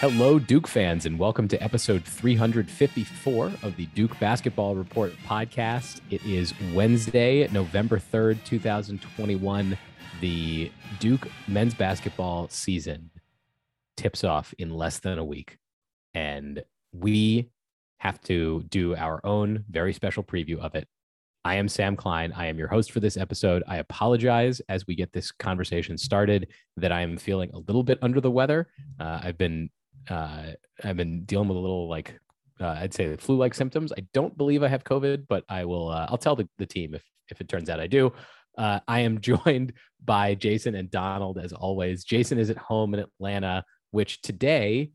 Hello, Duke fans, and welcome to episode 354 of the Duke Basketball Report podcast. It is Wednesday, November 3rd, 2021. The Duke men's basketball season tips off in less than a week, and we have to do our own very special preview of it. I am Sam Klein. I am your host for this episode. I apologize as we get this conversation started that I am feeling a little bit under the weather. Uh, I've been uh, I've been dealing with a little like uh, I'd say flu-like symptoms. I don't believe I have COVID, but I will. Uh, I'll tell the, the team if if it turns out I do. Uh, I am joined by Jason and Donald as always. Jason is at home in Atlanta, which today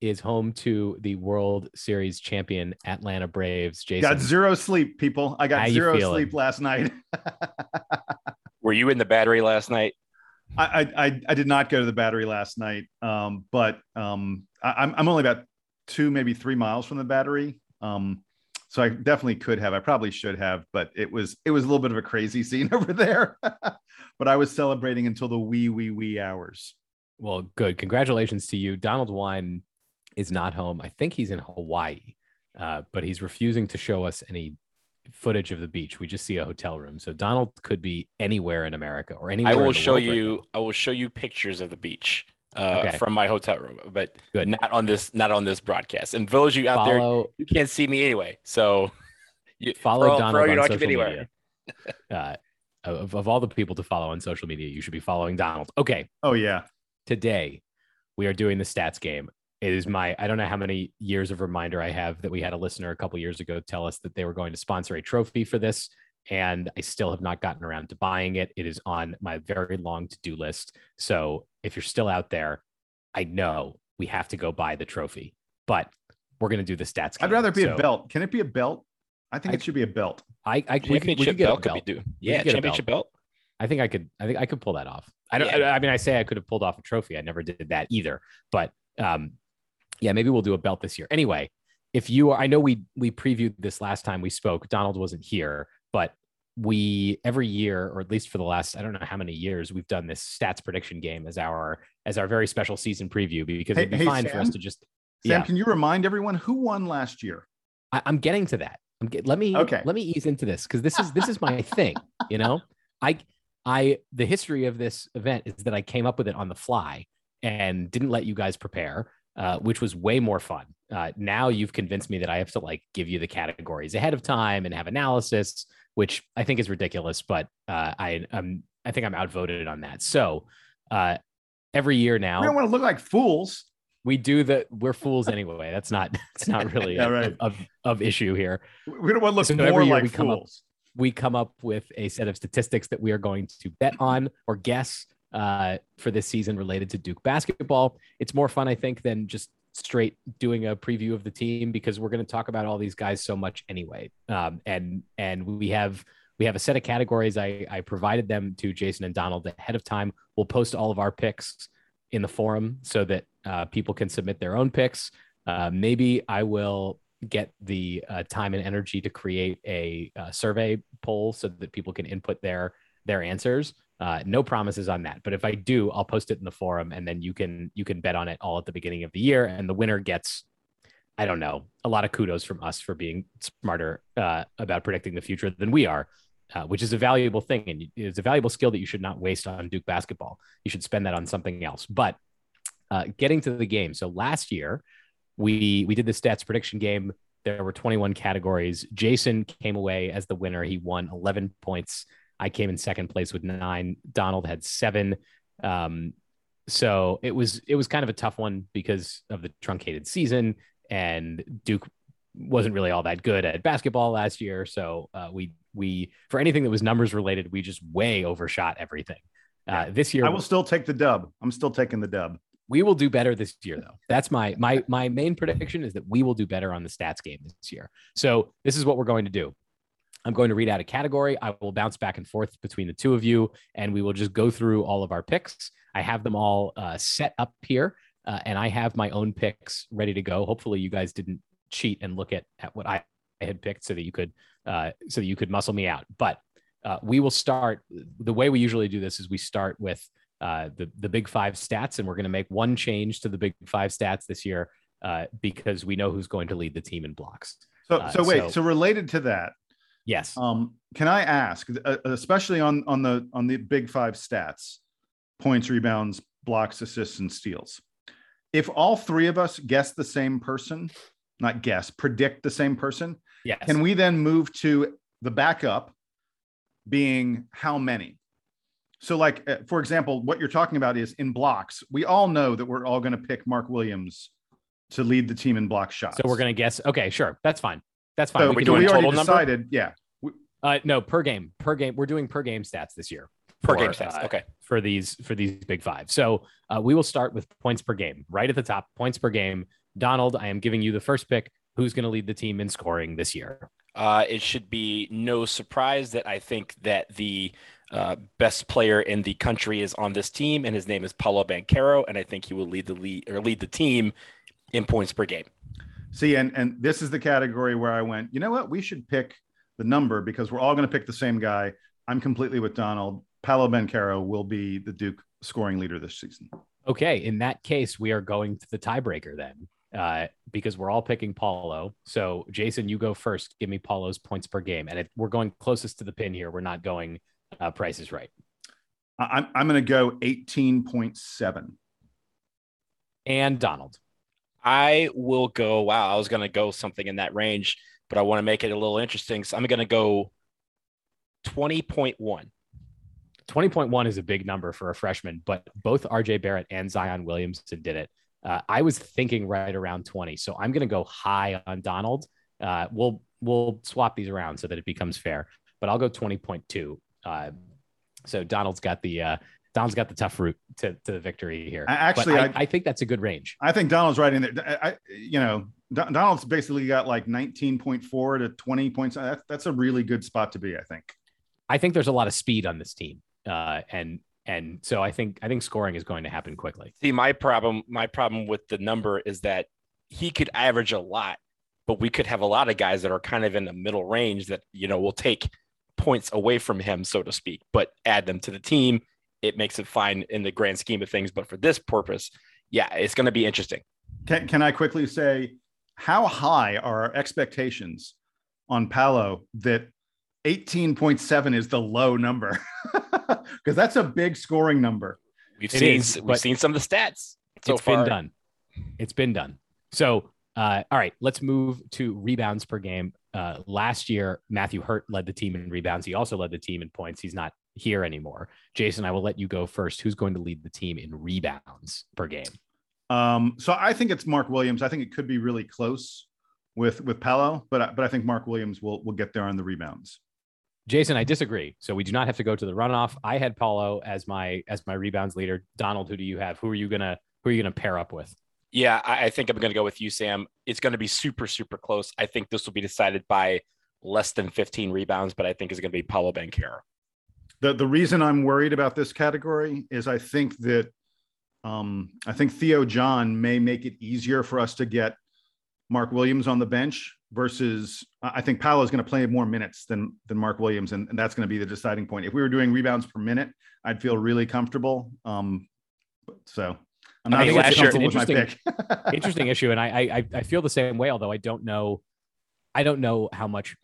is home to the World Series champion Atlanta Braves. Jason, got zero sleep, people. I got zero sleep last night. Were you in the battery last night? I, I I did not go to the battery last night, um, but um, I, am I'm only about two, maybe three miles from the battery. Um, so I definitely could have. I probably should have, but it was it was a little bit of a crazy scene over there. but I was celebrating until the wee wee wee hours. Well, good. Congratulations to you. Donald Wine is not home. I think he's in Hawaii, uh, but he's refusing to show us any footage of the beach. We just see a hotel room. So Donald could be anywhere in America or anywhere. I will show you. Right I will show you pictures of the beach uh, okay. from my hotel room, but Good. not on this. Not on this broadcast. And those you out follow, there, you can't see me anyway. So you follow for, Donald for on social media. uh, of, of all the people to follow on social media, you should be following Donald. Okay. Oh yeah. Today we are doing the stats game it is my i don't know how many years of reminder i have that we had a listener a couple years ago tell us that they were going to sponsor a trophy for this and i still have not gotten around to buying it it is on my very long to-do list so if you're still out there i know we have to go buy the trophy but we're going to do the stats game. i'd rather be so, a belt can it be a belt i think I, it should be a belt i i we could, we could get belt, a belt. Could be do. yeah championship belt. belt I think I could. I think I could pull that off. I don't. Yeah. I, I, mean, I say I could have pulled off a trophy. I never did that either. But um, yeah, maybe we'll do a belt this year. Anyway, if you are, I know we we previewed this last time we spoke. Donald wasn't here, but we every year, or at least for the last I don't know how many years, we've done this stats prediction game as our as our very special season preview because hey, it'd be hey, fine Sam, for us to just. Sam, yeah. can you remind everyone who won last year? I, am getting to that. I'm get, let me okay. Let me ease into this because this is this is my thing. You know, I I the history of this event is that I came up with it on the fly and didn't let you guys prepare uh, which was way more fun. Uh, now you've convinced me that I have to like give you the categories ahead of time and have analysis, which I think is ridiculous. But uh, I um, I think I'm outvoted on that. So uh, every year now, we don't want to look like fools. We do the we're fools anyway. That's not it's not really yeah, right. of, of issue here. We don't want to look so more like we fools. Up, we come up with a set of statistics that we are going to bet on or guess uh, for this season related to Duke basketball. It's more fun, I think, than just straight doing a preview of the team because we're going to talk about all these guys so much anyway. Um, and and we have we have a set of categories. I I provided them to Jason and Donald ahead of time. We'll post all of our picks in the forum so that uh, people can submit their own picks. Uh, maybe I will get the uh, time and energy to create a, uh, survey poll so that people can input their their answers. Uh, no promises on that, but if I do, I'll post it in the forum, and then you can you can bet on it all at the beginning of the year, and the winner gets, I don't know, a lot of kudos from us for being smarter uh, about predicting the future than we are, uh, which is a valuable thing, and it's a valuable skill that you should not waste on Duke basketball. You should spend that on something else. But uh, getting to the game, so last year we we did the stats prediction game. There were 21 categories. Jason came away as the winner. He won 11 points. I came in second place with nine. Donald had seven. Um, so it was it was kind of a tough one because of the truncated season, and Duke wasn't really all that good at basketball last year. So uh, we we for anything that was numbers related, we just way overshot everything. Uh, this year, I will still take the dub. I'm still taking the dub. We will do better this year, though. That's my my my main prediction is that we will do better on the stats game this year. So this is what we're going to do. I'm going to read out a category. I will bounce back and forth between the two of you, and we will just go through all of our picks. I have them all uh, set up here, uh, and I have my own picks ready to go. Hopefully, you guys didn't cheat and look at, at what I had picked so that you could uh, so that you could muscle me out. But uh, we will start. The way we usually do this is we start with uh, the the Big Five stats, and we're going to make one change to the Big Five stats this year uh, because we know who's going to lead the team in blocks. So, so wait, so, so, related to that, yes. Um, can I ask, uh, especially on on the on the Big Five stats, points, rebounds, blocks, assists, and steals, if all three of us guess the same person, not guess, predict the same person, yes. can we then move to the backup being how many? So, like, uh, for example, what you're talking about is in blocks, we all know that we're all going to pick Mark Williams to lead the team in block shots. So we're going to guess. Okay, sure. That's fine. That's fine. So we, we do already decided. Number? Yeah. Uh, no, per game, per game. We're doing per game stats this year. Per for, game stats. Uh, okay. For these for these big five. So uh, we will start with points per game, right at the top. Points per game. Donald, I am giving you the first pick. Who's going to lead the team in scoring this year? Uh, it should be no surprise that I think that the uh, best player in the country is on this team, and his name is Paolo Banchero, and I think he will lead the lead or lead the team in points per game. See, and and this is the category where I went. You know what? We should pick the number because we're all going to pick the same guy. I'm completely with Donald. Paolo Banchero will be the Duke scoring leader this season. Okay, in that case, we are going to the tiebreaker then uh, because we're all picking Paolo. So, Jason, you go first. Give me Paolo's points per game. And if we're going closest to the pin here. We're not going uh, prices right. I'm, I'm going to go 18.7. And Donald. I will go. Wow, I was going to go something in that range, but I want to make it a little interesting. So I'm going to go 20.1. 20.1 is a big number for a freshman, but both RJ Barrett and Zion Williamson did it. Uh, I was thinking right around 20. So I'm going to go high on Donald. Uh, we'll we'll swap these around so that it becomes fair, but I'll go 20.2. Uh, so Donald's got the Donald's got the tough route to, to the victory here. Actually, I, I, I, think that's a good range. I think Donald's right in there. I, you know, Donald's basically got like 19.4 to 20 points. That's, that's a really good spot to be, I think. I think there's a lot of speed on this team. Uh, and and so I think I think scoring is going to happen quickly. See, my problem my problem with the number is that he could average a lot, but we could have a lot of guys that are kind of in the middle range that you know will take points away from him, so to speak, but add them to the team. It makes it fine in the grand scheme of things. But for this purpose, yeah, it's going to be interesting. Can, can I quickly say how high are our expectations on Paolo that 18.7 is the low number? because that's a big scoring number. We've it seen is, we've seen some of the stats. So it's far. been done. It's been done. So uh, all right, let's move to rebounds per game. Uh, last year, Matthew Hurt led the team in rebounds. He also led the team in points. He's not here anymore. Jason, I will let you go first. Who's going to lead the team in rebounds per game? Um, so I think it's Mark Williams. I think it could be really close with with Paolo, but but I think Mark Williams will will get there on the rebounds. Jason, I disagree. So we do not have to go to the runoff. I had Paolo as my as my rebounds leader. Donald, who do you have? Who are you gonna who are you gonna pair up with? Yeah, I, I think I'm gonna go with you, Sam. It's gonna be super super close. I think this will be decided by less than 15 rebounds, but I think it's gonna be Paolo Banchero. The the reason I'm worried about this category is I think that um, I think Theo John may make it easier for us to get Mark Williams on the bench versus I think Paolo is going to play more minutes than than Mark Williams, and, and that's going to be the deciding point. If we were doing rebounds per minute, I'd feel really comfortable. Um, so I'm not I mean, last year, an interesting, interesting issue, and I, I I feel the same way. Although I don't know, I don't know how much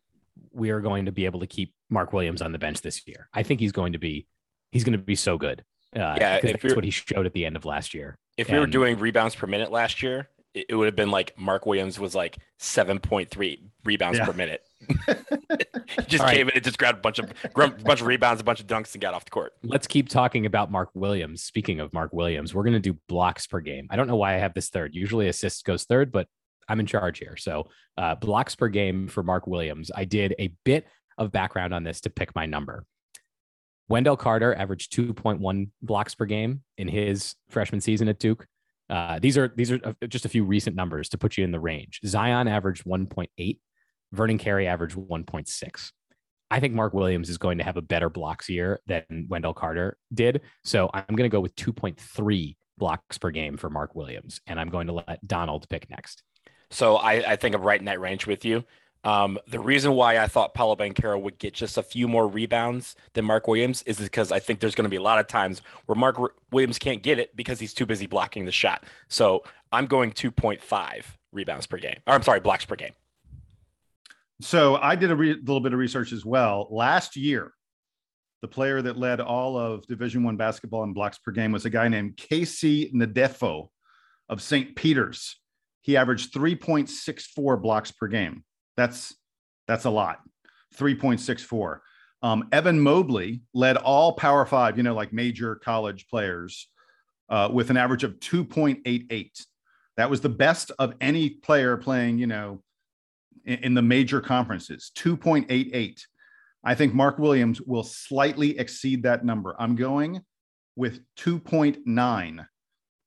we are going to be able to keep Mark Williams on the bench this year. I think he's going to be he's going to be so good. Uh, yeah, that's what he showed at the end of last year. If and, we were doing rebounds per minute last year, it would have been like Mark Williams was like 7.3 rebounds yeah. per minute. he just All came right. in and just grabbed a bunch of a bunch of rebounds, a bunch of dunks, and got off the court. Let's keep talking about Mark Williams. Speaking of Mark Williams, we're gonna do blocks per game. I don't know why I have this third. Usually assists goes third, but I'm in charge here. So uh, blocks per game for Mark Williams. I did a bit of background on this to pick my number. Wendell Carter averaged 2.1 blocks per game in his freshman season at Duke. Uh, these are these are uh, just a few recent numbers to put you in the range. Zion averaged 1.8, Vernon Carey averaged 1.6. I think Mark Williams is going to have a better blocks year than Wendell Carter did. So I'm going to go with 2.3 blocks per game for Mark Williams, and I'm going to let Donald pick next. So I, I think I'm right in that range with you. Um, the reason why I thought Paolo Banchero would get just a few more rebounds than Mark Williams is because I think there's going to be a lot of times where Mark Williams can't get it because he's too busy blocking the shot. So I'm going 2.5 rebounds per game. Or I'm sorry, blocks per game. So I did a re- little bit of research as well. Last year, the player that led all of Division One basketball in blocks per game was a guy named Casey Ndefo of St. Peter's. He averaged 3.64 blocks per game. That's that's a lot. 3.64. Um, Evan Mobley led all Power Five, you know, like major college players, uh, with an average of 2.88. That was the best of any player playing, you know, in, in the major conferences. 2.88. I think Mark Williams will slightly exceed that number. I'm going with 2.9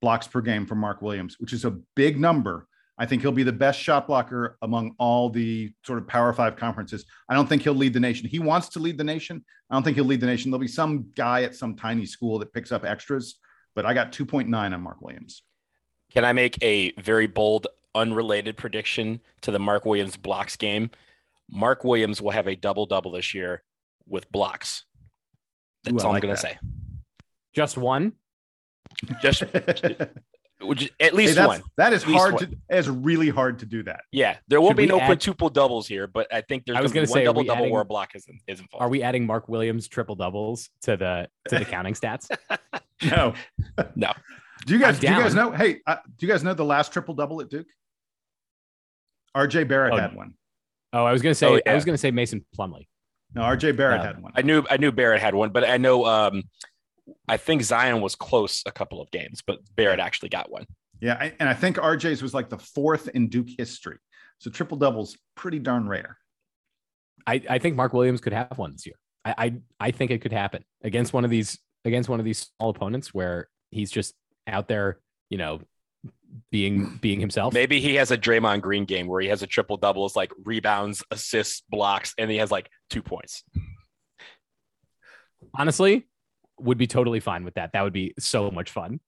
blocks per game for Mark Williams, which is a big number. I think he'll be the best shot blocker among all the sort of Power Five conferences. I don't think he'll lead the nation. He wants to lead the nation. I don't think he'll lead the nation. There'll be some guy at some tiny school that picks up extras, but I got 2.9 on Mark Williams. Can I make a very bold, unrelated prediction to the Mark Williams blocks game? Mark Williams will have a double double this year with blocks. That's Ooh, all like I'm going to say. Just one. Just which is- at least that's- one. that is hard one. to. It's really hard to do that. Yeah, there won't Should be no add- quintuple doubles here, but I think there's I was going to gonna say, one double double adding- where a block isn't is involved. Are we adding Mark Williams triple doubles to the to the counting stats? No, No. Do you guys? Do you guys know? Hey, uh, do you guys know the last triple double at Duke? R.J. Barrett Oh, had one. Oh, I was gonna say Oh, I was gonna say Mason Plumlee. No, R.J. Barrett No. had one. I knew I knew Barrett had one, but I know um, I think Zion was close a couple of games, but Barrett actually got one. Yeah, I- and I think RJ's was like the fourth in Duke history. So triple doubles pretty darn rare. I, I think Mark Williams could have one this year. I, I I think it could happen against one of these against one of these small opponents where he's just out there, you know, being being himself. Maybe he has a Draymond Green game where he has a triple double, it's like rebounds, assists, blocks, and he has like two points. Honestly, would be totally fine with that. That would be so much fun.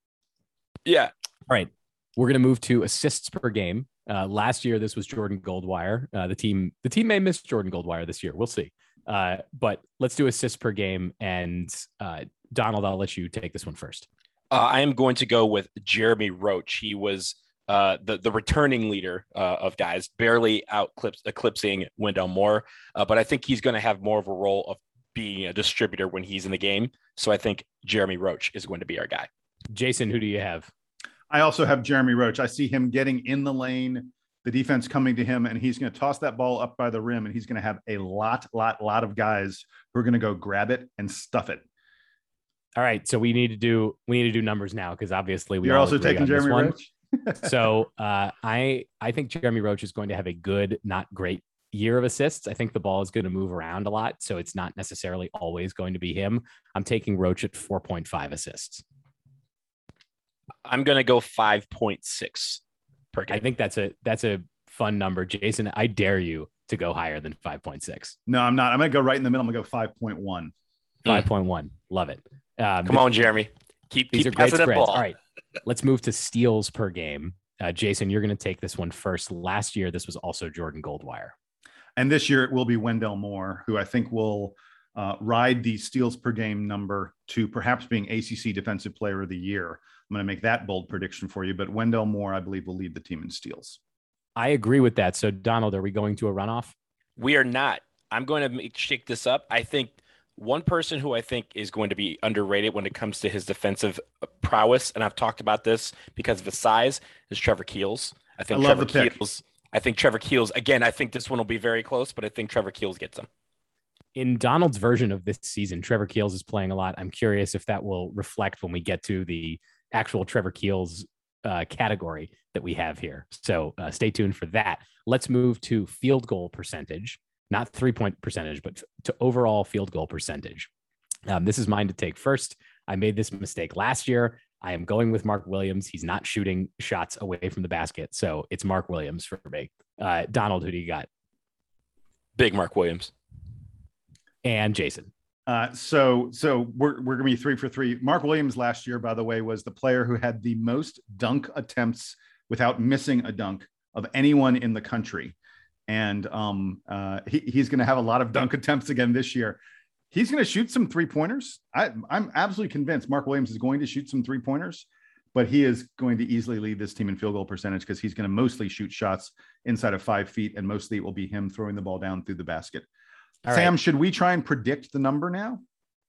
Yeah, All right, we're gonna move to assists per game. Uh, last year, this was Jordan Goldwire. Uh, the team the team may miss Jordan Goldwire this year. We'll see. Uh, but let's do assists per game. And uh, Donald, I'll let you take this one first. uh, I am going to go with Jeremy Roach. He was uh, the the returning leader uh, of guys, barely out eclipsing Wendell Moore, uh, but I think he's going to have more of a role of being a distributor when he's in the game. So I think Jeremy Roach is going to be our guy. Jason, who do you have? I also have Jeremy Roach. I see him getting in the lane, the defense coming to him, and he's going to toss that ball up by the rim, and he's going to have a lot, lot, lot of guys who are going to go grab it and stuff it. All right, so we need to do we need to do numbers now because obviously we You're also taking on this Jeremy. Roach. so uh, I I think Jeremy Roach is going to have a good, not great year of assists. I think the ball is going to move around a lot, so it's not necessarily always going to be him. I'm taking Roach at 4.5 assists. I'm going to go 5.6 per game. I think that's a that's a fun number, Jason. I dare you to go higher than 5.6. No, I'm not. I'm going to go right in the middle. I'm going to go 5.1. 5.1. Love it. Um, Come on, Jeremy. Keep These keep are great that spreads. ball. All right, let's move to steals per game. Uh, Jason, you're going to take this one first. Last year, this was also Jordan Goldwire. And this year it will be Wendell Moore, who I think will uh, ride the steals per game number to perhaps being ACC Defensive Player of the Year. I'm going to make that bold prediction for you, but Wendell Moore, I believe, will lead the team in steals. I agree with that. So, Donald, are we going to a runoff? We are not. I'm going to make, shake this up. I think one person who I think is going to be underrated when it comes to his defensive prowess, and I've talked about this because of his size, is Trevor Keels. I think I love Trevor the pick. Keels. I think Trevor Keels. Again, I think this one will be very close, but I think Trevor Keels gets him. In Donald's version of this season, Trevor Keels is playing a lot. I'm curious if that will reflect when we get to the actual Trevor Keels uh, category that we have here. So, uh, stay tuned for that. Let's move to field goal percentage, not three point percentage, but to overall field goal percentage. Um, this is mine to take first. I made this mistake last year. I am going with Mark Williams. He's not shooting shots away from the basket. So it's Mark Williams for me. Uh, Donald, who do you got? Big Mark Williams. And Jason. Uh, so, so we're, we're going to be three for three. Mark Williams last year, by the way, was the player who had the most dunk attempts without missing a dunk of anyone in the country. and um, uh, he, he's going to have a lot of dunk attempts again this year. He's going to shoot some three pointers. I'm absolutely convinced Mark Williams is going to shoot some three pointers, but he is going to easily lead this team in field goal percentage because he's going to mostly shoot shots inside of five feet, and mostly it will be him throwing the ball down through the basket. All Sam, right. should we try and predict the number now?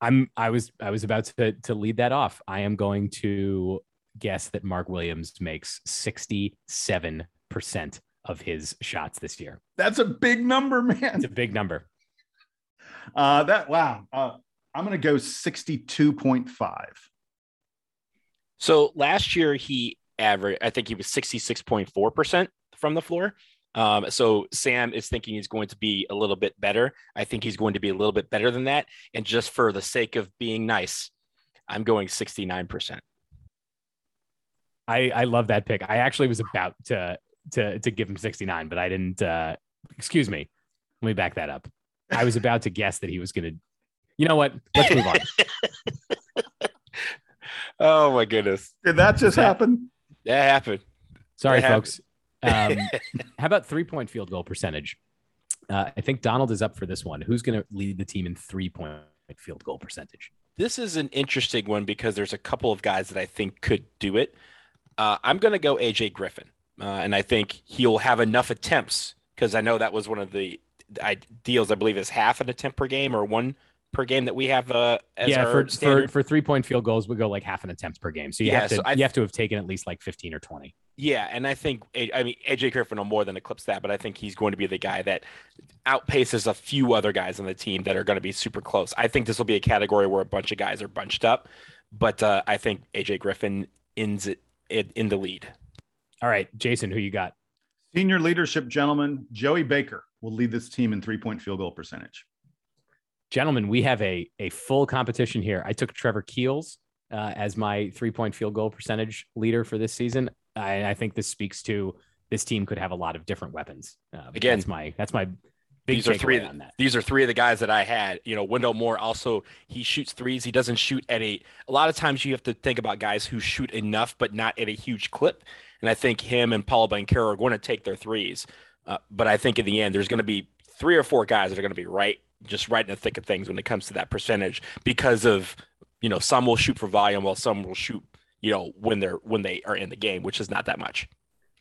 I'm I was I was about to to lead that off. I am going to guess that Mark Williams makes 67% of his shots this year. That's a big number, man. It's a big number. Uh, that wow. Uh, I'm going to go 62.5. So last year he averaged, I think he was 66.4% from the floor. Um, so Sam is thinking he's going to be a little bit better. I think he's going to be a little bit better than that. And just for the sake of being nice, I'm going 69%. I, I love that pick. I actually was about to to to give him 69, but I didn't. Uh, excuse me. Let me back that up. I was about to guess that he was going to. You know what? Let's move on. oh my goodness! Did that just that, happen? That happened. Sorry, that folks. Happened. Um, how about three point field goal percentage? Uh, I think Donald is up for this one. Who's going to lead the team in three point field goal percentage? This is an interesting one because there's a couple of guys that I think could do it. Uh, I'm going to go AJ Griffin. Uh, and I think he'll have enough attempts because I know that was one of the deals. I believe is half an attempt per game or one per game that we have. Uh, yeah, for, for, for three point field goals, we go like half an attempt per game. So you yeah, have to so you have to have taken at least like fifteen or twenty. Yeah, and I think I mean AJ Griffin will more than eclipse that, but I think he's going to be the guy that outpaces a few other guys on the team that are going to be super close. I think this will be a category where a bunch of guys are bunched up, but uh, I think AJ Griffin ends it in the lead. All right, Jason, who you got? Senior leadership gentleman, Joey Baker will lead this team in three point field goal percentage. Gentlemen, we have a, a full competition here. I took Trevor Keels uh, as my three point field goal percentage leader for this season. I, I, think this speaks to this team could have a lot of different weapons. Uh, Again, that's my that's my Big these are three. These are three of the guys that I had. You know, Wendell Moore also he shoots threes. He doesn't shoot at a. A lot of times you have to think about guys who shoot enough, but not at a huge clip. And I think him and Paolo Banchero are going to take their threes. Uh, but I think in the end, there's going to be three or four guys that are going to be right, just right in the thick of things when it comes to that percentage because of you know some will shoot for volume while some will shoot you know when they're when they are in the game, which is not that much.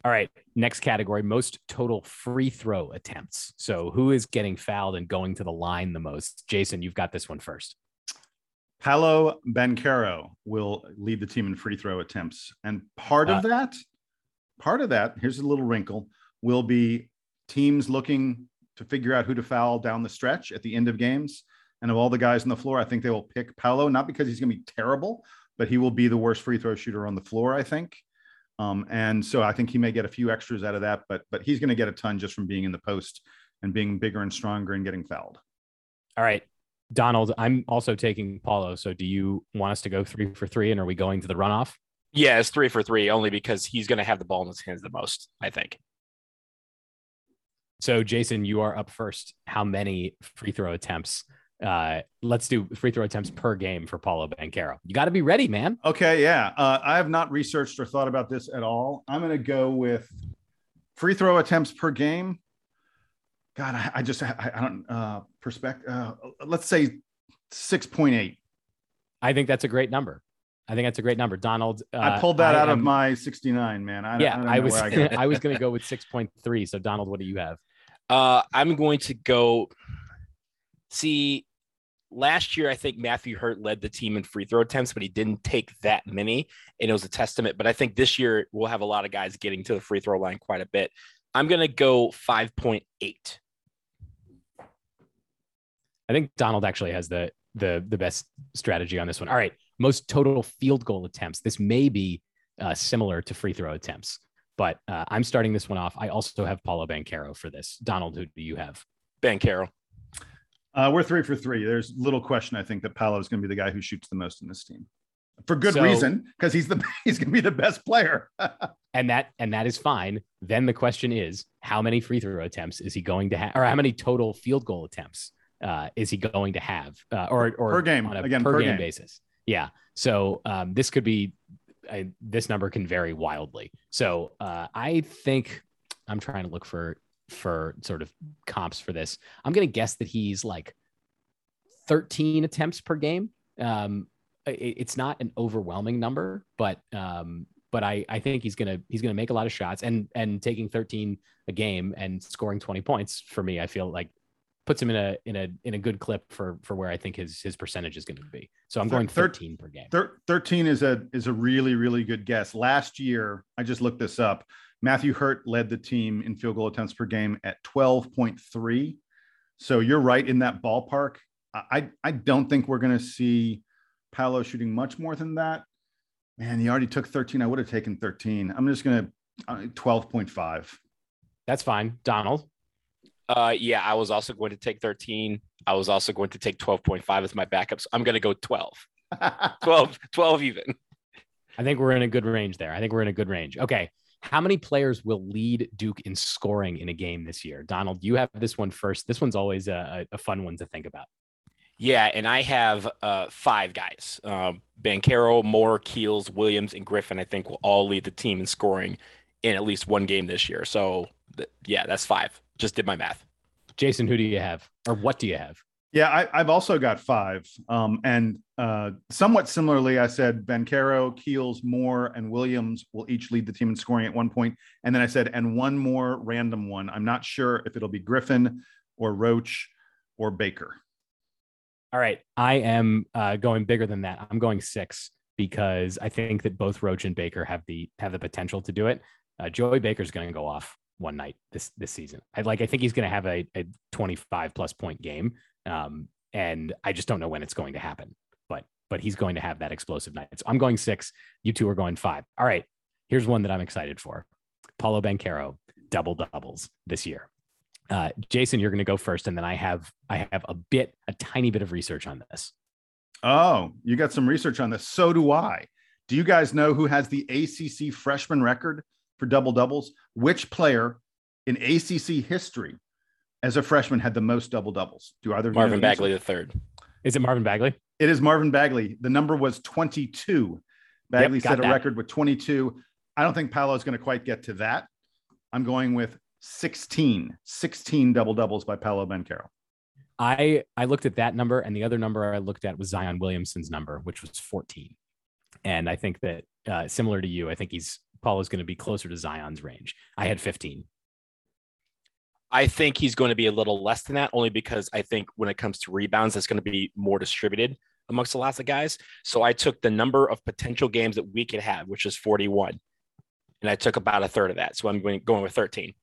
All right, next category most total free throw attempts. So, who is getting fouled and going to the line the most? Jason, you've got this one first. Paolo Banchero will lead the team in free throw attempts. And part uh, of that, part of that, here's a little wrinkle, will be teams looking to figure out who to foul down the stretch at the end of games. And of all the guys on the floor, I think they will pick Paolo, not because he's going to be terrible, but he will be the worst free throw shooter on the floor, I think. Um, and so I think he may get a few extras out of that, but but he's going to get a ton just from being in the post and being bigger and stronger and getting fouled. All right, Donald, I'm also taking Paolo. So do you want us to go three for three, and are we going to the runoff? Yeah, it's three for three, only because he's going to have the ball in his hands the most. I think. So Jason, you are up first. How many free throw attempts uh, let's do free throw attempts per game for Paolo Banchero. You got to be ready, man. Okay, yeah. Uh, I have not researched or thought about this at all. I'm going to go with free throw attempts per game. God, I, I just I, I, don't uh, perspective. Uh, let's say six point eight. I think that's a great number. I think that's a great number, Donald. Uh, I pulled that I out am, of my 69, man. I, yeah, I, was I, I was going to go with 6.3. So, Donald, what do you have? Uh, I'm going to go See, last year I think Matthew Hurt led the team in free throw attempts, but he didn't take that many, and it was a testament. But I think this year we'll have a lot of guys getting to the free throw line quite a bit. I'm gonna go 5.8. I think Donald actually has the the the best strategy on this one. All right, most total field goal attempts. This may be uh, similar to free throw attempts, but uh, I'm starting this one off. I also have Paolo Banchero for this. Donald, who do you have? Banchero. Uh, we're three for three. There's little question, I think, that Paolo is going to be the guy who shoots the most in this team, for good so, reason, because he's the he's going to be the best player. and that and that is fine. Then the question is, how many free throw attempts is he going to have, or how many total field goal attempts uh, is he going to have, uh, or or per game on a again per, per game, game, basis? Yeah. So um, this could be this number can vary wildly. So uh, I think I'm trying to look for for sort of comps for this. I'm going to guess that he's like 13 attempts per game. Um, it, it's not an overwhelming number, but um, but I I think he's gonna he's gonna make a lot of shots and and taking 13 a game and scoring 20 points for me, I feel like puts him in a in a in a good clip for for where I think his his percentage is going to be. So I'm going 13 per game. 13 is a is a really really good guess. Last year, I just looked this up. Matthew Hurt led the team in field goal attempts per game at 12.3. So you're right in that ballpark. I I don't think we're going to see Paolo shooting much more than that. Man, he already took 13. I would have taken 13. I'm just going to uh, 12.5. That's fine. Donald. Uh, yeah, I was also going to take 13. I was also going to take 12.5 as my backup. So I'm going to go 12. 12, 12 even. I think we're in a good range there. I think we're in a good range. Okay. How many players will lead Duke in scoring in a game this year? Donald, you have this one first. This one's always a, a fun one to think about. Yeah, and I have uh, five guys: um, Banchero, Moore, Keels, Williams, and Griffin. I think will all lead the team in scoring in at least one game this year. So, th- yeah, that's five. Just did my math. Jason, who do you have, or what do you have? Yeah, I, have also got five. Um, and uh, somewhat similarly, I said Banchero, Keels, Moore, and Williams will each lead the team in scoring at one point. And then I said, and one more random one. I'm not sure if it'll be Griffin or Roach or Baker. All right. I am uh, going bigger than that. I'm going six because I think that both Roach and Baker have the have the potential to do it. Uh, Joey Baker's going to go off one night this this season. I like. I think he's going to have a, a 25 plus point game, um, and I just don't know when it's going to happen. But but he's going to have that explosive night. So I'm going six. You two are going five. All right. Here's one that I'm excited for. Paolo Banchero double doubles this year. Uh, Jason, you're going to go first, and then I have I have a bit, a tiny bit of research on this. Oh, you got some research on this. So do I. Do you guys know who has the ACC freshman record for double doubles? Which player in ACC history as a freshman had the most double doubles? Do either Marvin Bagley the third? Is it Marvin Bagley? It is Marvin Bagley. The number was 22. Bagley yep, set a that. record with 22. I don't think Paolo is going to quite get to that. I'm going with 16, 16 double doubles by Paolo Banchero. I I looked at that number, and the other number I looked at was Zion Williamson's number, which was 14. And I think that uh, similar to you, I think he's Paolo's going to be closer to Zion's range. I had 15. I think he's going to be a little less than that, only because I think when it comes to rebounds, that's going to be more distributed amongst the lots of guys. So I took the number of potential games that we could have, which is 41, and I took about a third of that. So I'm going, going with 13.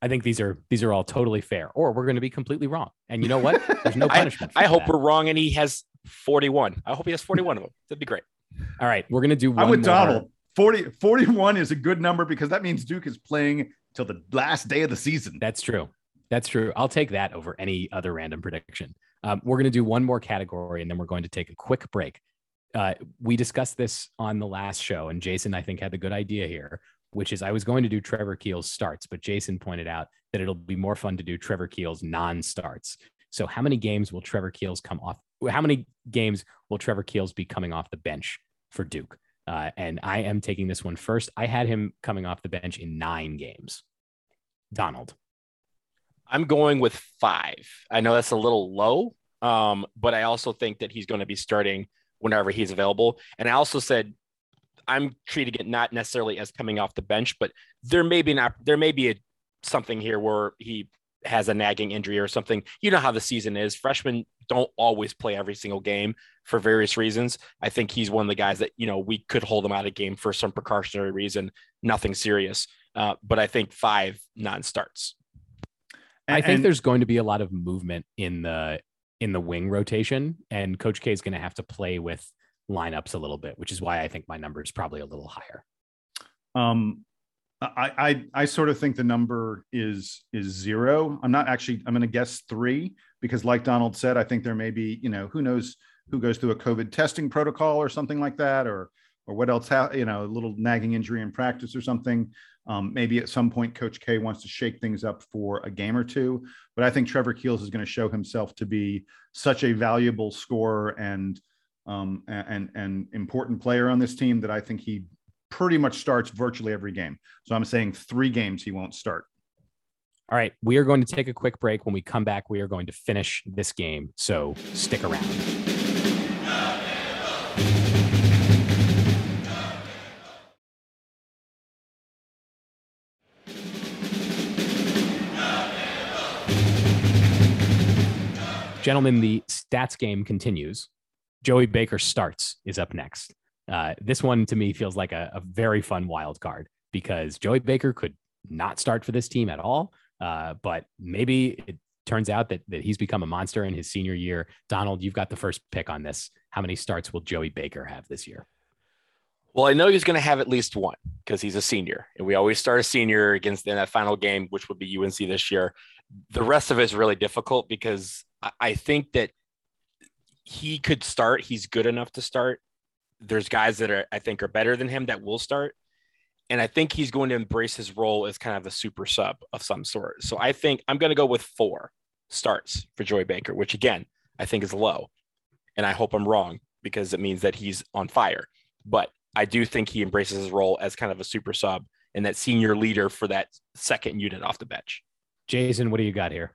I think these are these are all totally fair, or we're going to be completely wrong. And you know what? There's no punishment. I, I hope we're wrong, and he has 41. I hope he has 41 of them. That'd be great. All right, we're going to do. One I'm with more. Donald. 40, 41 is a good number because that means Duke is playing till the last day of the season. That's true. That's true. I'll take that over any other random prediction. Um, we're going to do one more category, and then we're going to take a quick break. Uh, we discussed this on the last show, and Jason, I think, had the good idea here which is I was going to do Trevor Keels starts, but Jason pointed out that it'll be more fun to do Trevor Keels non starts. So, how many games will Trevor Keels come off? How many games will Trevor Keels be coming off the bench for Duke? Uh, and I am taking this one first. I had him coming off the bench in nine games. Donald. I'm going with five. I know that's a little low, um, but I also think that he's going to be starting whenever he's available. And I also said I'm treating it not necessarily as coming off the bench, but there may be not there may be a something here where he has a nagging injury or something. You know how the season is. Freshmen don't always play every single game for various reasons. I think he's one of the guys that, you know, we could hold him out of game for some precautionary reason, nothing serious. Uh, but I think five non starts. I think and, there's going to be a lot of movement in the in the wing rotation, and Coach K is going to have to play with lineups a little bit, which is why I think my number is probably a little higher. Um, I, I I sort of think the number is is zero. I'm not actually. I'm going to guess three because, like Donald said, I think there may be you know who knows who goes through a COVID testing protocol or something like that, or or what else? Ha- you know, a little nagging injury in practice or something. Um, maybe at some point, Coach K wants to shake things up for a game or two. But I think Trevor Keels is going to show himself to be such a valuable scorer and um, and and important player on this team that I think he pretty much starts virtually every game. So I'm saying three games he won't start. All right, we are going to take a quick break. When we come back, we are going to finish this game. So stick around. Gentlemen, the stats game continues. Joey Baker starts is up next. Uh, this one to me feels like a, a, very fun wild card because Joey Baker could not start for this team at all. Uh, but maybe it turns out that, that he's become a monster in his senior year. Donald, you've got the first pick on this. How many starts will Joey Baker have this year? Well, I know he's going to have at least one because he's a senior, and we always start a senior against in that final game, which would be UNC this year. The rest of it is really difficult because I think that he could start. He's good enough to start. There's guys that are I think are better than him that will start. And I think he's going to embrace his role as kind of a super sub of some sort. So I think I'm going to go with four starts for Joey Baker, which again, I think is low. And I hope I'm wrong because it means that he's on fire. But I do think he embraces his role as kind of a super sub and that senior leader for that second unit off the bench. Jason, what do you got here?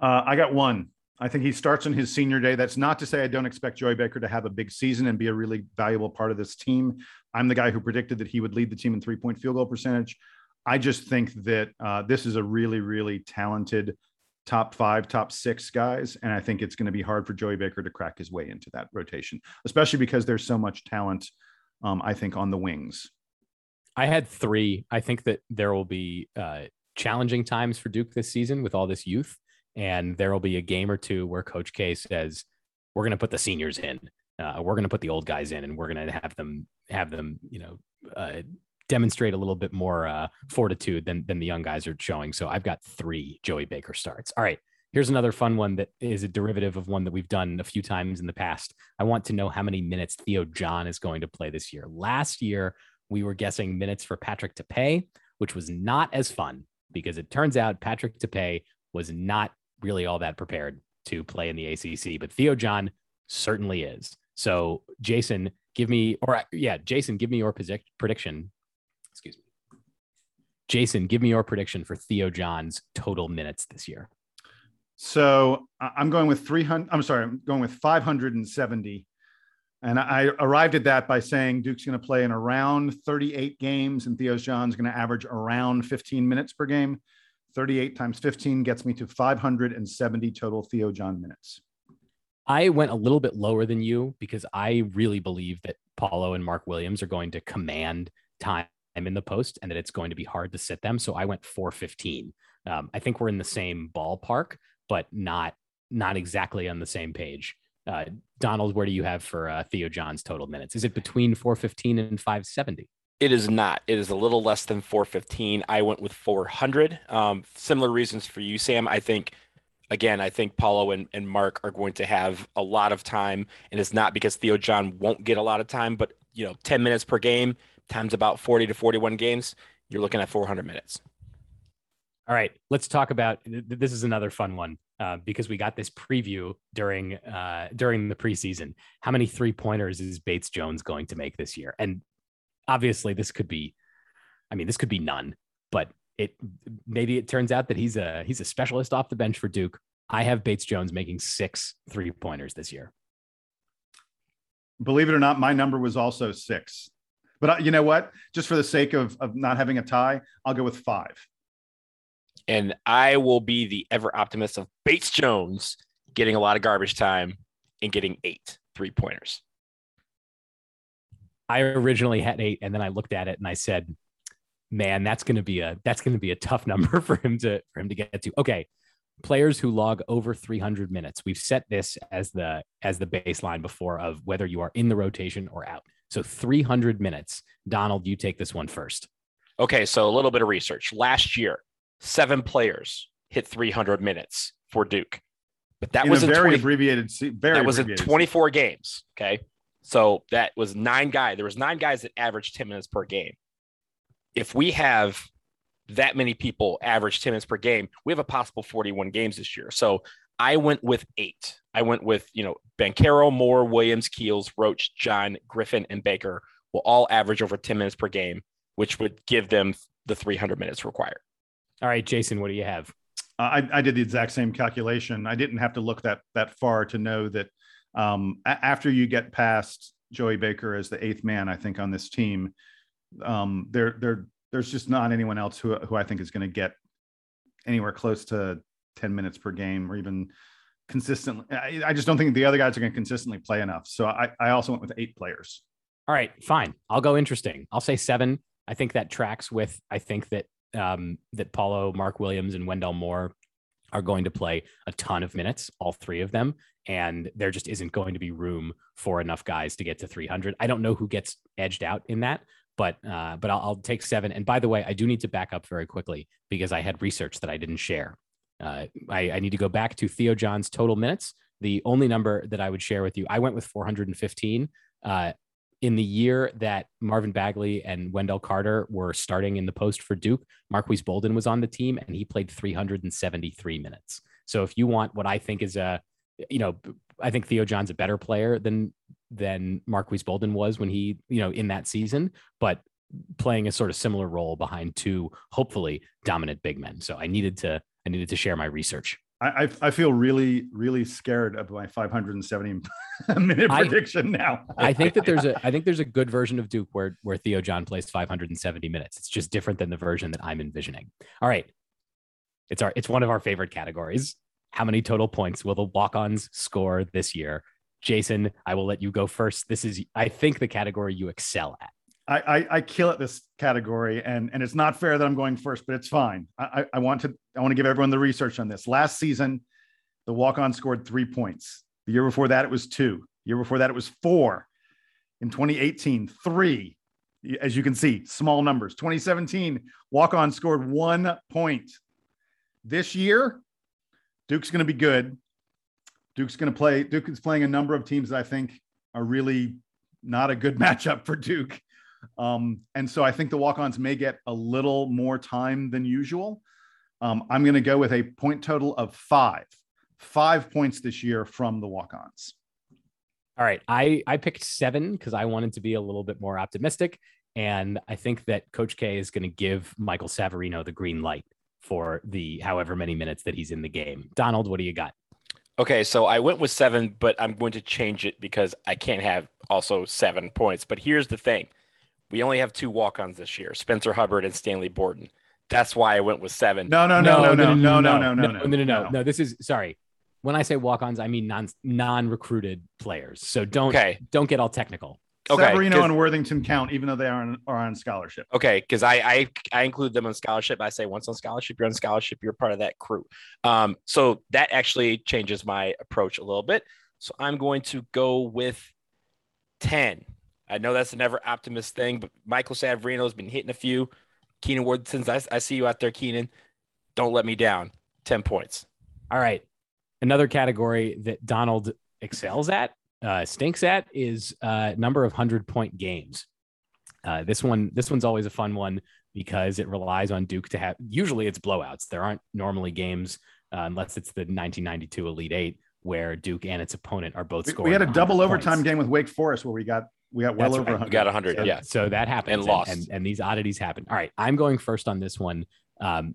Uh, I got one. I think he starts on his senior day. That's not to say I don't expect Joey Baker to have a big season and be a really valuable part of this team. I'm the guy who predicted that he would lead the team in three point field goal percentage. I just think that uh, this is a really, really talented top five, top six guys. And I think it's going to be hard for Joey Baker to crack his way into that rotation, especially because there's so much talent, um, I think, on the wings. I had three. I think that there will be uh, challenging times for Duke this season with all this youth and there will be a game or two where Coach K says, "We're going to put the seniors in. Uh, we're going to put the old guys in, and we're going to have them have them, you know, uh, demonstrate a little bit more uh, fortitude than than the young guys are showing." So I've got three Joey Baker starts. All right. Here's another fun one that is a derivative of one that we've done a few times in the past. I want to know how many minutes Theo John is going to play this year. Last year, we were guessing minutes for Patrick Tape, which was not as fun because it turns out Patrick Tape was not really all that prepared to play in the ACC, but Theo John certainly is. So, Jason, give me, or uh, yeah, Jason, give me your prediction. Excuse me. Jason, give me your prediction for Theo John's total minutes this year. So I'm going with 300. I'm sorry, I'm going with 570. And I arrived at that by saying Duke's going to play in around 38 games and Theo John's going to average around 15 minutes per game. 38 times 15 gets me to 570 total Theo John minutes. I went a little bit lower than you because I really believe that Paolo and Mark Williams are going to command time in the post and that it's going to be hard to sit them. So I went 415. Um, I think we're in the same ballpark, but not not exactly on the same page. Uh, Donald, where do you have for uh, Theo John's total minutes? Is it between 415 and 570? It is not. It is a little less than 415. I went with 400. Um, similar reasons for you, Sam. I think, again, I think Paolo and, and Mark are going to have a lot of time. And it's not because Theo John won't get a lot of time, but, you know, 10 minutes per game times about 40 to 41 games, you're looking at 400 minutes. All right, let's talk about this. Is another fun one uh, because we got this preview during uh, during the preseason. How many three pointers is Bates Jones going to make this year? And obviously this could be i mean this could be none but it maybe it turns out that he's a he's a specialist off the bench for duke. I have bates jones making six three pointers this year. Believe it or not my number was also six. But uh, you know what? Just for the sake of, of not having a tie i'll go with five. And i will be the ever optimist of bates jones getting a lot of garbage time and getting eight three pointers I originally had eight, and then I looked at it and I said, "Man, that's going to be a that's going to be a tough number for him to for him to get to." Okay, players who log over 300 minutes. We've set this as the as the baseline before of whether you are in the rotation or out. So 300 minutes. Donald, you take this one first. Okay, so a little bit of research. Last year, seven players hit 300 minutes for Duke, but that in was a in very 20, abbreviated. Very that was in abbreviated 24 games. Okay, so that was nine guys. There was nine guys that averaged 10 minutes per game. If we have that many people average 10 minutes per game, we have a possible 41 games this year. So I went with eight. I went with, you know, Banchero, Moore, Williams, Keels, Roach, John, Griffin, and Baker will all average over 10 minutes per game, which would give them the 300 minutes required. All right, Jason, what do you have? Uh, I, I did the exact same calculation. I didn't have to look that that far to know that um, a- after you get past Joey Baker as the eighth man, I think on this team, um, there there there's just not anyone else who who I think is going to get anywhere close to 10 minutes per game or even consistently. I, I just don't think the other guys are going to consistently play enough. So I, I also went with eight players. All right, fine. I'll go interesting. I'll say seven. I think that tracks with I think that um, that Paolo, Mark Williams, and Wendell Moore are going to play a ton of minutes, all three of them, and there just isn't going to be room for enough guys to get to 300. I don't know who gets edged out in that, but uh, but I'll, I'll take seven. And by the way, I do need to back up very quickly because I had research that I didn't share. Uh, I, I need to go back to Theo John's total minutes. The only number that I would share with you, I went with 415. Uh, in the year that Marvin Bagley and Wendell Carter were starting in the post for Duke, Marques Bolden was on the team and he played 373 minutes. So if you want what I think is a, you know, I think Theo John's a better player than than Marques Bolden was when he, you know, in that season, but playing a sort of similar role behind two hopefully dominant big men. So I needed to I needed to share my research. I, I, feel really, really scared of my 570 minute I- prediction now. I think that there's a I think there's a good version of Duke where where Theo John plays 570 minutes. It's just different than the version that I'm envisioning. All right. It's our it's one of our favorite categories. How many total points will the walk-ons score this year? Jason, I will let you go first. This is I think the category you excel at. I, I, I kill at this category, and and it's not fair that I'm going first, but it's fine. I, I, want to I want to give everyone the research on this. Last season, the walk on scored three points. The year before that, it was two. The year before that, it was four. In 2018, three. As you can see, small numbers. 2017, walk on scored one point. This year, Duke's going to be good. Duke's going to play. Duke is playing a number of teams that I think are really not a good matchup for Duke. Um, and so I think the walk ons may get a little more time than usual. Um, I'm going to go with a point total of five, five points this year from the walk ons. All right. I, I picked seven because I wanted to be a little bit more optimistic. And I think that Coach K is going to give Michael Savarino the green light for the however many minutes that he's in the game. Donald, what do you got? Okay, so I went with seven, but I'm going to change it because I can't have also seven points. But here's the thing we only have two walk ons this year Spencer Hubbard and Stanley Borden. That's why I went with seven. No, no, no, no, no, no, no, no, no, no, no, no, no. This is sorry. When I say walk-ons, I mean non non-recruited players. So don't don't get all technical. Okay, Savarino 'cause- and Worthington count, even though they are on, are on scholarship. Okay, because I, I I include them on scholarship. I say once on scholarship, you're on scholarship, you're part of that crew. Um, so that actually changes my approach a little bit. So I'm going to go with 10. I know that's a never optimist thing, but Michael Savarino has been hitting a few. Keenan Worthington, I, I see you out there, Keenan. Don't let me down. 10 points. All right. Another category that Donald excels at, uh, stinks at, is uh, number of hundred point games. Uh, this one, this one's always a fun one because it relies on Duke to have. Usually, it's blowouts. There aren't normally games uh, unless it's the 1992 Elite Eight where Duke and its opponent are both We, scoring. we had a 100 double points. overtime game with Wake Forest where we got we got well That's over right. 100. We got 100. So- yeah. So that happens And lost. And, and these oddities happen. All right. I'm going first on this one. Um,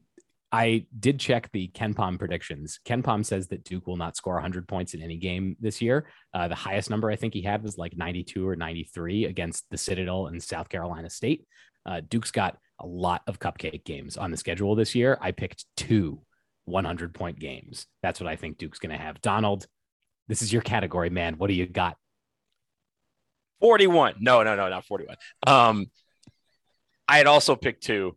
I did check the KenPom predictions. KenPom says that Duke will not score 100 points in any game this year. Uh, the highest number I think he had was like 92 or 93 against the Citadel and South Carolina State. Uh, Duke's got a lot of cupcake games on the schedule this year. I picked two 100 point games. That's what I think Duke's going to have. Donald, this is your category, man. What do you got? 41. No, no, no, not 41. Um, I had also picked two,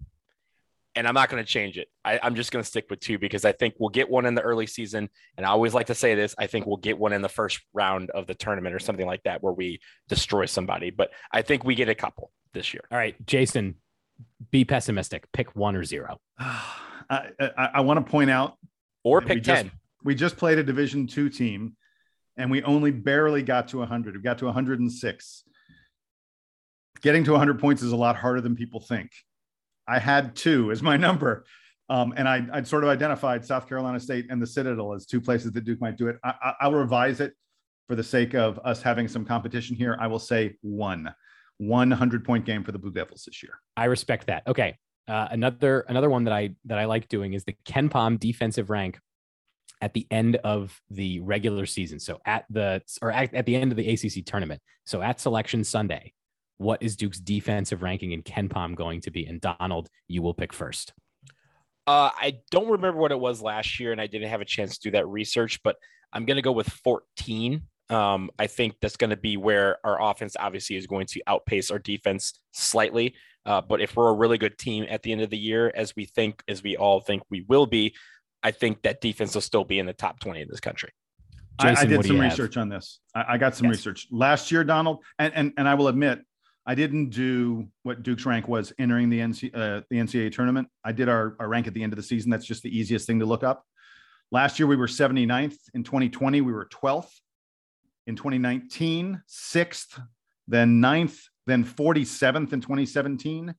and I'm not going to change it. I, I'm just going to stick with two because I think we'll get one in the early season. And I always like to say this I think we'll get one in the first round of the tournament or something like that where we destroy somebody. But I think we get a couple this year. All right, Jason, be pessimistic. Pick one or zero. I, I, I want to point out Or that we pick just- 10. we just played a Division two team, and we only barely got to 100. We got to 106. Getting to 100 points is a lot harder than people think. I had two as my number, um, and I, I'd sort of identified South Carolina State and the Citadel as two places that Duke might do it. I, I'll revise it for the sake of us having some competition here. I will say one, 100 point game for the Blue Devils this year. I respect that. Okay. Uh, another another one that I that I like doing is the KenPom defensive rank at the end of the regular season. So at the or at, at the end of the ACC tournament. So at Selection Sunday, what is Duke's defensive ranking in KenPom going to be? And Donald, you will pick first. Uh, I don't remember what it was last year, and I didn't have a chance to do that research, but I'm going to go with 14. Um, I think that's going to be where our offense obviously is going to outpace our defense slightly. Uh, but if we're a really good team at the end of the year, as we think, as we all think we will be, I think that defense will still be in the top 20 in this country. Jason, I, I, did some research have? on this. I, I got some yes. research last year, Donald, and, and and I will admit I didn't do what Duke's rank was entering the NC, uh, the NCAA tournament. I did our, our rank at the end of the season. That's just the easiest thing to look up. Last year we were 79th. In 2020 we were 12th. In 2019, sixth, then ninth, then 47th in 2017,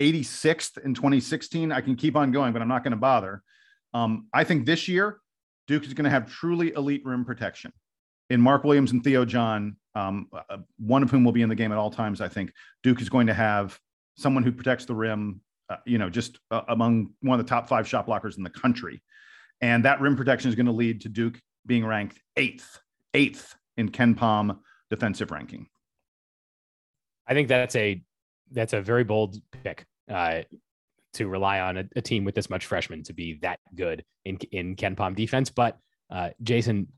86th in 2016. I can keep on going, but I'm not going to bother. Um, I think this year, Duke is going to have truly elite rim protection. In Mark Williams and Theo John, um, uh, one of whom will be in the game at all times, I think Duke is going to have someone who protects the rim, uh, you know, just uh, among one of the top five shot blockers in the country. And that rim protection is going to lead to Duke being ranked eighth, eighth in KenPom defensive ranking. I think that's a that's a very bold pick uh, to rely on a, a, team with this much freshmen to be that good in in KenPom defense. But uh, Jason,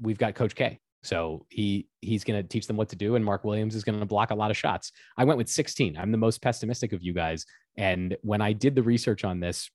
we've got Coach K, so he he's going to teach them what to do, and Mark Williams is going to block a lot of shots. I went with 16. I'm the most pessimistic of you guys, and when I did the research on this,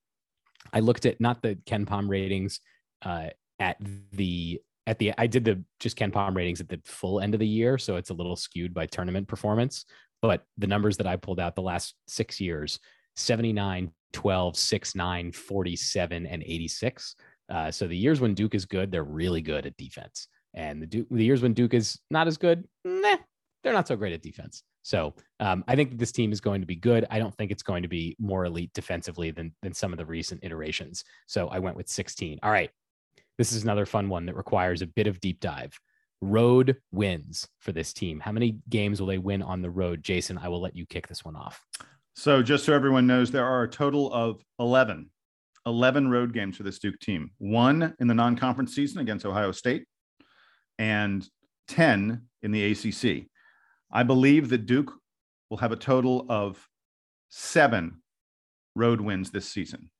I looked at not the KenPom ratings uh, at the at the I did the just KenPom ratings at the full end of the year, so it's a little skewed by tournament performance. But the numbers that I pulled out the last six years 79, 12, 6, 9, 47, and 86. Uh, so the years when Duke is good, they're really good at defense. And the, Duke, the years when Duke is not as good, nah, they're not so great at defense. So um, I think this team is going to be good. I don't think it's going to be more elite defensively than than some of the recent iterations. So I went with 16. All right, this is another fun one that requires a bit of deep dive. Road wins for this team. How many games will they win on the road? Jason, I will let you kick this one off. So, just so everyone knows, there are a total of 11, 11 road games for this Duke team. One in the non conference season against Ohio State, and 10 in the ACC. I believe that Duke will have a total of seven road wins this season.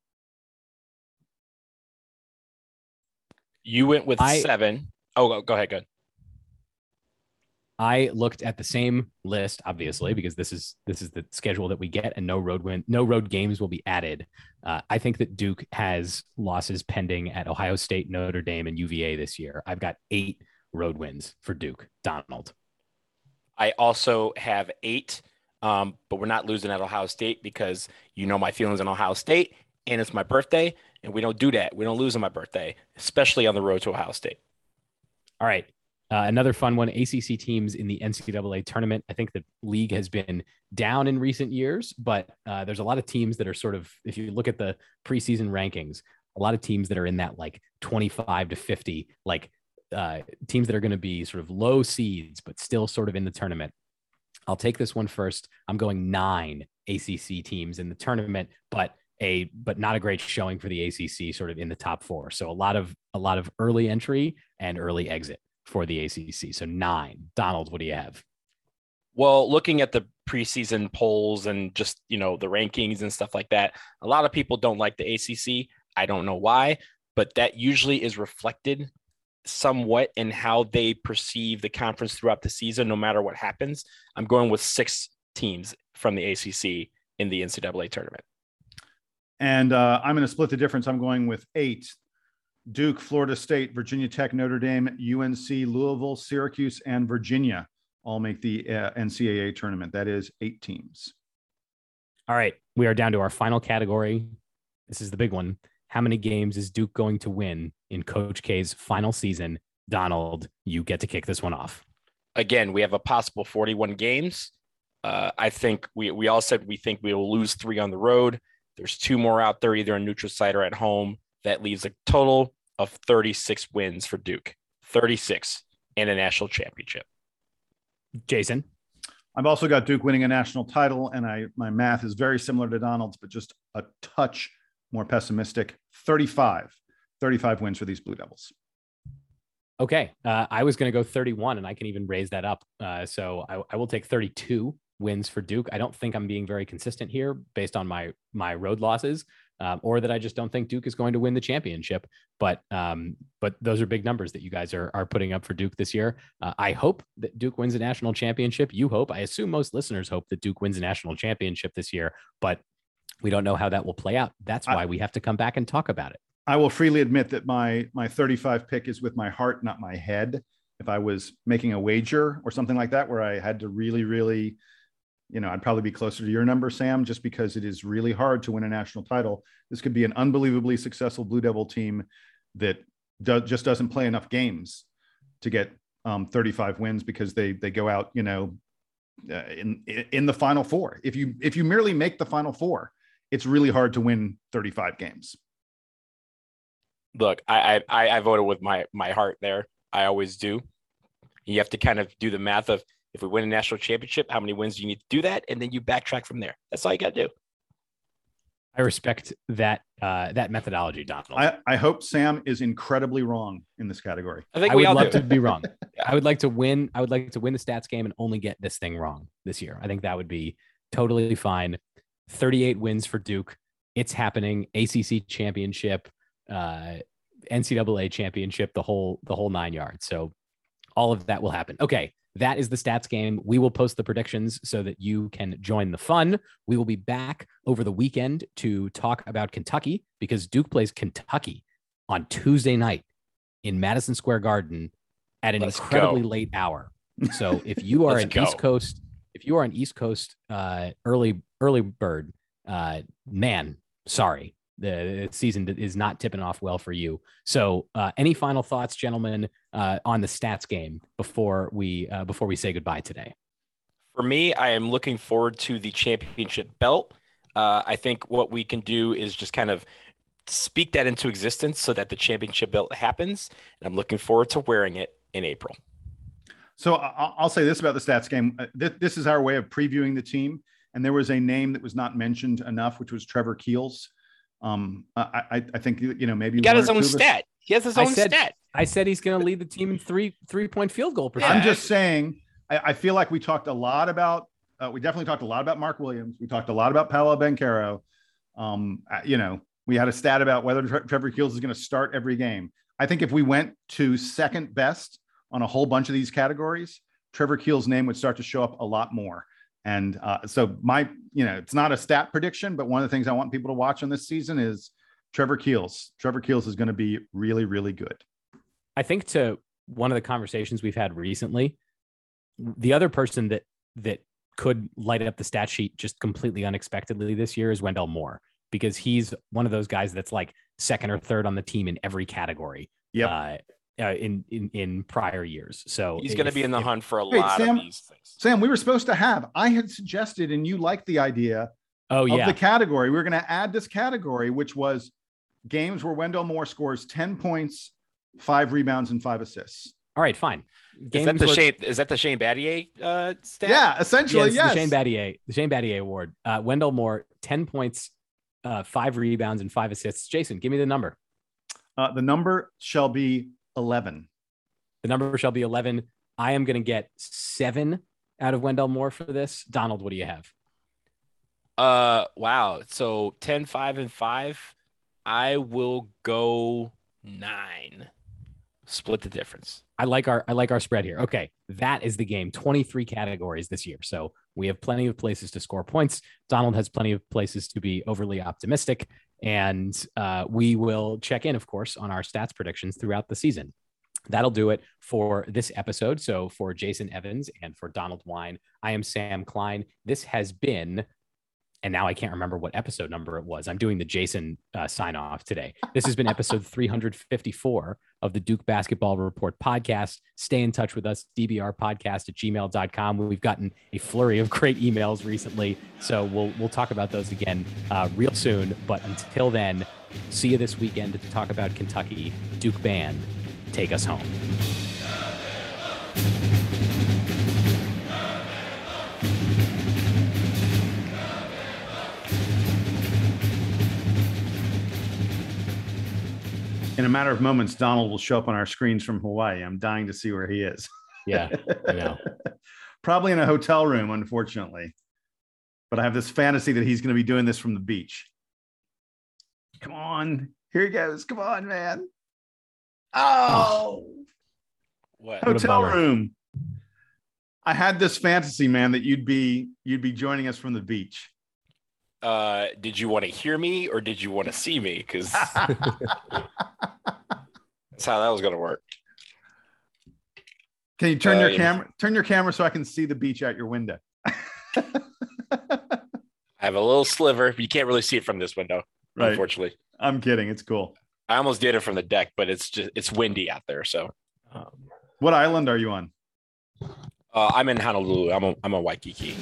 You went with I, seven. Oh, go ahead. Good. I looked at the same list, obviously, because this is this is the schedule that we get, and no road win, no road games will be added. Uh, I think that Duke has losses pending at Ohio State, Notre Dame, and UVA this year. I've got eight road wins for Duke. Donald. I also have eight, um, but we're not losing at Ohio State because you know my feelings on Ohio State, and it's my birthday, and we don't do that. We don't lose on my birthday, especially on the road to Ohio State. All right. Uh, another fun one ACC teams in the NCAA tournament. I think the league has been down in recent years, but uh, there's a lot of teams that are sort of, if you look at the preseason rankings, a lot of teams that are in that like 25 to 50, like uh, teams that are going to be sort of low seeds, but still sort of in the tournament. I'll take this one first. I'm going nine ACC teams in the tournament, but a but not a great showing for the ACC sort of in the top 4. So a lot of a lot of early entry and early exit for the ACC. So nine. Donald, what do you have? Well, looking at the preseason polls and just you know the rankings and stuff like that, a lot of people don't like the ACC. I don't know why, but that usually is reflected somewhat in how they perceive the conference throughout the season, no matter what happens. I'm going with six teams from the ACC in the NCAA tournament. And uh, I'm going to split the difference. I'm going with eight Duke, Florida State, Virginia Tech, Notre Dame, UNC, Louisville, Syracuse, and Virginia all make the uh, NCAA tournament. That is eight teams. All right. We are down to our final category. This is the big one. How many games is Duke going to win in Coach K's final season? Donald, you get to kick this one off. Again, we have a possible 41 games. Uh, I think we, we all said we think we will lose three on the road. There's two more out there, either in neutral site or at home. That leaves a total of 36 wins for Duke, 36 and a national championship. Jason. I've also got Duke winning a national title, and I my math is very similar to Donald's, but just a touch more pessimistic. 35, 35 wins for these Blue Devils. Okay, uh, I was going to go 31, and I can even raise that up. Uh, so I, I will take 32 wins for Duke. I don't think I'm being very consistent here based on my my road losses, um, or that I just don't think Duke is going to win the championship. But um, but those are big numbers that you guys are are putting up for Duke this year. Uh, I hope that Duke wins a national championship. You hope. I assume most listeners hope that Duke wins a national championship this year, but we don't know how that will play out. That's why I, we have to come back and talk about it. I will freely admit that my my 35 pick is with my heart, not my head. If I was making a wager or something like that, where I had to really, really you know, I'd probably be closer to your number, Sam, just because it is really hard to win a national title. This could be an unbelievably successful Blue Devil team that do, just doesn't play enough games to get um, 35 wins because they they go out, you know, uh, in in the final four. If you if you merely make the final four, it's really hard to win 35 games. Look, I I I voted with my my heart there. I always do. You have to kind of do the math of if we win a national championship, how many wins do you need to do that? And then you backtrack from there. That's all you got to do. I respect that uh, that methodology, Donald. I, I hope Sam is incredibly wrong in this category. I think I would love do. to be wrong. yeah. I would like to win. I would like to win the stats game and only get this thing wrong this year. I think that would be totally fine. 38 wins for Duke. It's happening. ACC championship, uh, NCAA championship, the whole the whole nine yards. So all of that will happen. Okay, that is the stats game. We will post the predictions so that you can join the fun. We will be back over the weekend to talk about Kentucky because Duke plays Kentucky on Tuesday night in Madison Square Garden at an Let's incredibly go. late hour. So if you are an go. East Coast, if you are an East Coast uh, early early bird, uh, man, sorry, the season is not tipping off well for you. So, uh, any final thoughts, gentlemen, uh, on the stats game before we uh, before we say goodbye today? For me, I am looking forward to the championship belt. Uh, I think what we can do is just kind of speak that into existence so that the championship belt happens. And I'm looking forward to wearing it in April. So I'll say this about the stats game. Uh, this is our way of previewing the team. And there was a name that was not mentioned enough, which was Trevor Keels. Um, I, I think you know maybe he got his own stat. He has his own I said, stat. I said he's going to lead the team in three three point field goal percentage. I'm just saying. I, I, feel like we talked a lot about. Uh, we definitely talked a lot about Mark Williams. We talked a lot about Paolo Banchero. Um, uh, you know, we had a stat about whether Tre- Trevor Keels is going to start every game. I think if we went to second best on a whole bunch of these categories, Trevor Keels' name would start to show up a lot more. And uh, so my, you know, it's not a stat prediction, but one of the things I want people to watch on this season is Trevor Keels. Trevor Keels is going to be really, really good. I think to one of the conversations we've had recently, the other person that that could light up the stat sheet just completely unexpectedly this year is Wendell Moore because he's one of those guys that's like second or third on the team in every category. Yeah. Uh, uh, in, in in prior years. So he's going to be in the if, hunt for a lot Sam, of these things. Sam, we were supposed to have. I had suggested, and you liked the idea. Oh yeah, the category. We were going to add this category, which was games where Wendell Moore scores ten points, five rebounds, and five assists. All right, fine. Games is that the where... Shane? Is that the Shane Battier uh, stat? Yeah, essentially, yes. The Shane Battier, the Shane Battier Award. Uh, Wendell Moore, ten points, uh, five rebounds, and five assists. Jason, give me the number. Uh, the number shall be eleven. The number shall be 11. I am going to get seven out of Wendell Moore for this. Donald, what do you have? Uh, wow. So 10, 5, and 5. I will go nine. Split the difference. I like our I like our spread here. Okay, that is the game. 23 categories this year. So we have plenty of places to score points. Donald has plenty of places to be overly optimistic. And uh, we will check in, of course, on our stats predictions throughout the season that'll do it for this episode. So for Jason Evans and for Donald Wine, I am Sam Klein. This has been, and now I can't remember what episode number it was. I'm doing the Jason uh, sign off today. This has been episode 354 of the Duke Basketball Report podcast. Stay in touch with us, DBR podcast at gmail.com. We've gotten a flurry of great emails recently. So we'll, we'll talk about those again uh, real soon. But until then, see you this weekend to talk about Kentucky Duke Band take us home. In a matter of moments, Donald will show up on our screens from Hawaii. I'm dying to see where he is. Yeah, I know. Probably in a hotel room, unfortunately. But I have this fantasy that he's going to be doing this from the beach. Come on. Here he goes. Come on, man. Oh, What? What hotel bummer. room. I had this fantasy, man, that you'd be you'd be joining us from the beach. Uh, did you want to hear me or did you want to see me? Because that's how that was going to work. Can you turn Uh, your yeah. camera turn your camera so I can see the beach out your window? I have a little sliver, but you can't really see it from this window, Right. unfortunately. I'm kidding. It's cool. I almost did it from the deck, but it's just it's windy out there. So Um, What island are you on? uh, I'm in Honolulu. I'm a, I'm a Waikiki.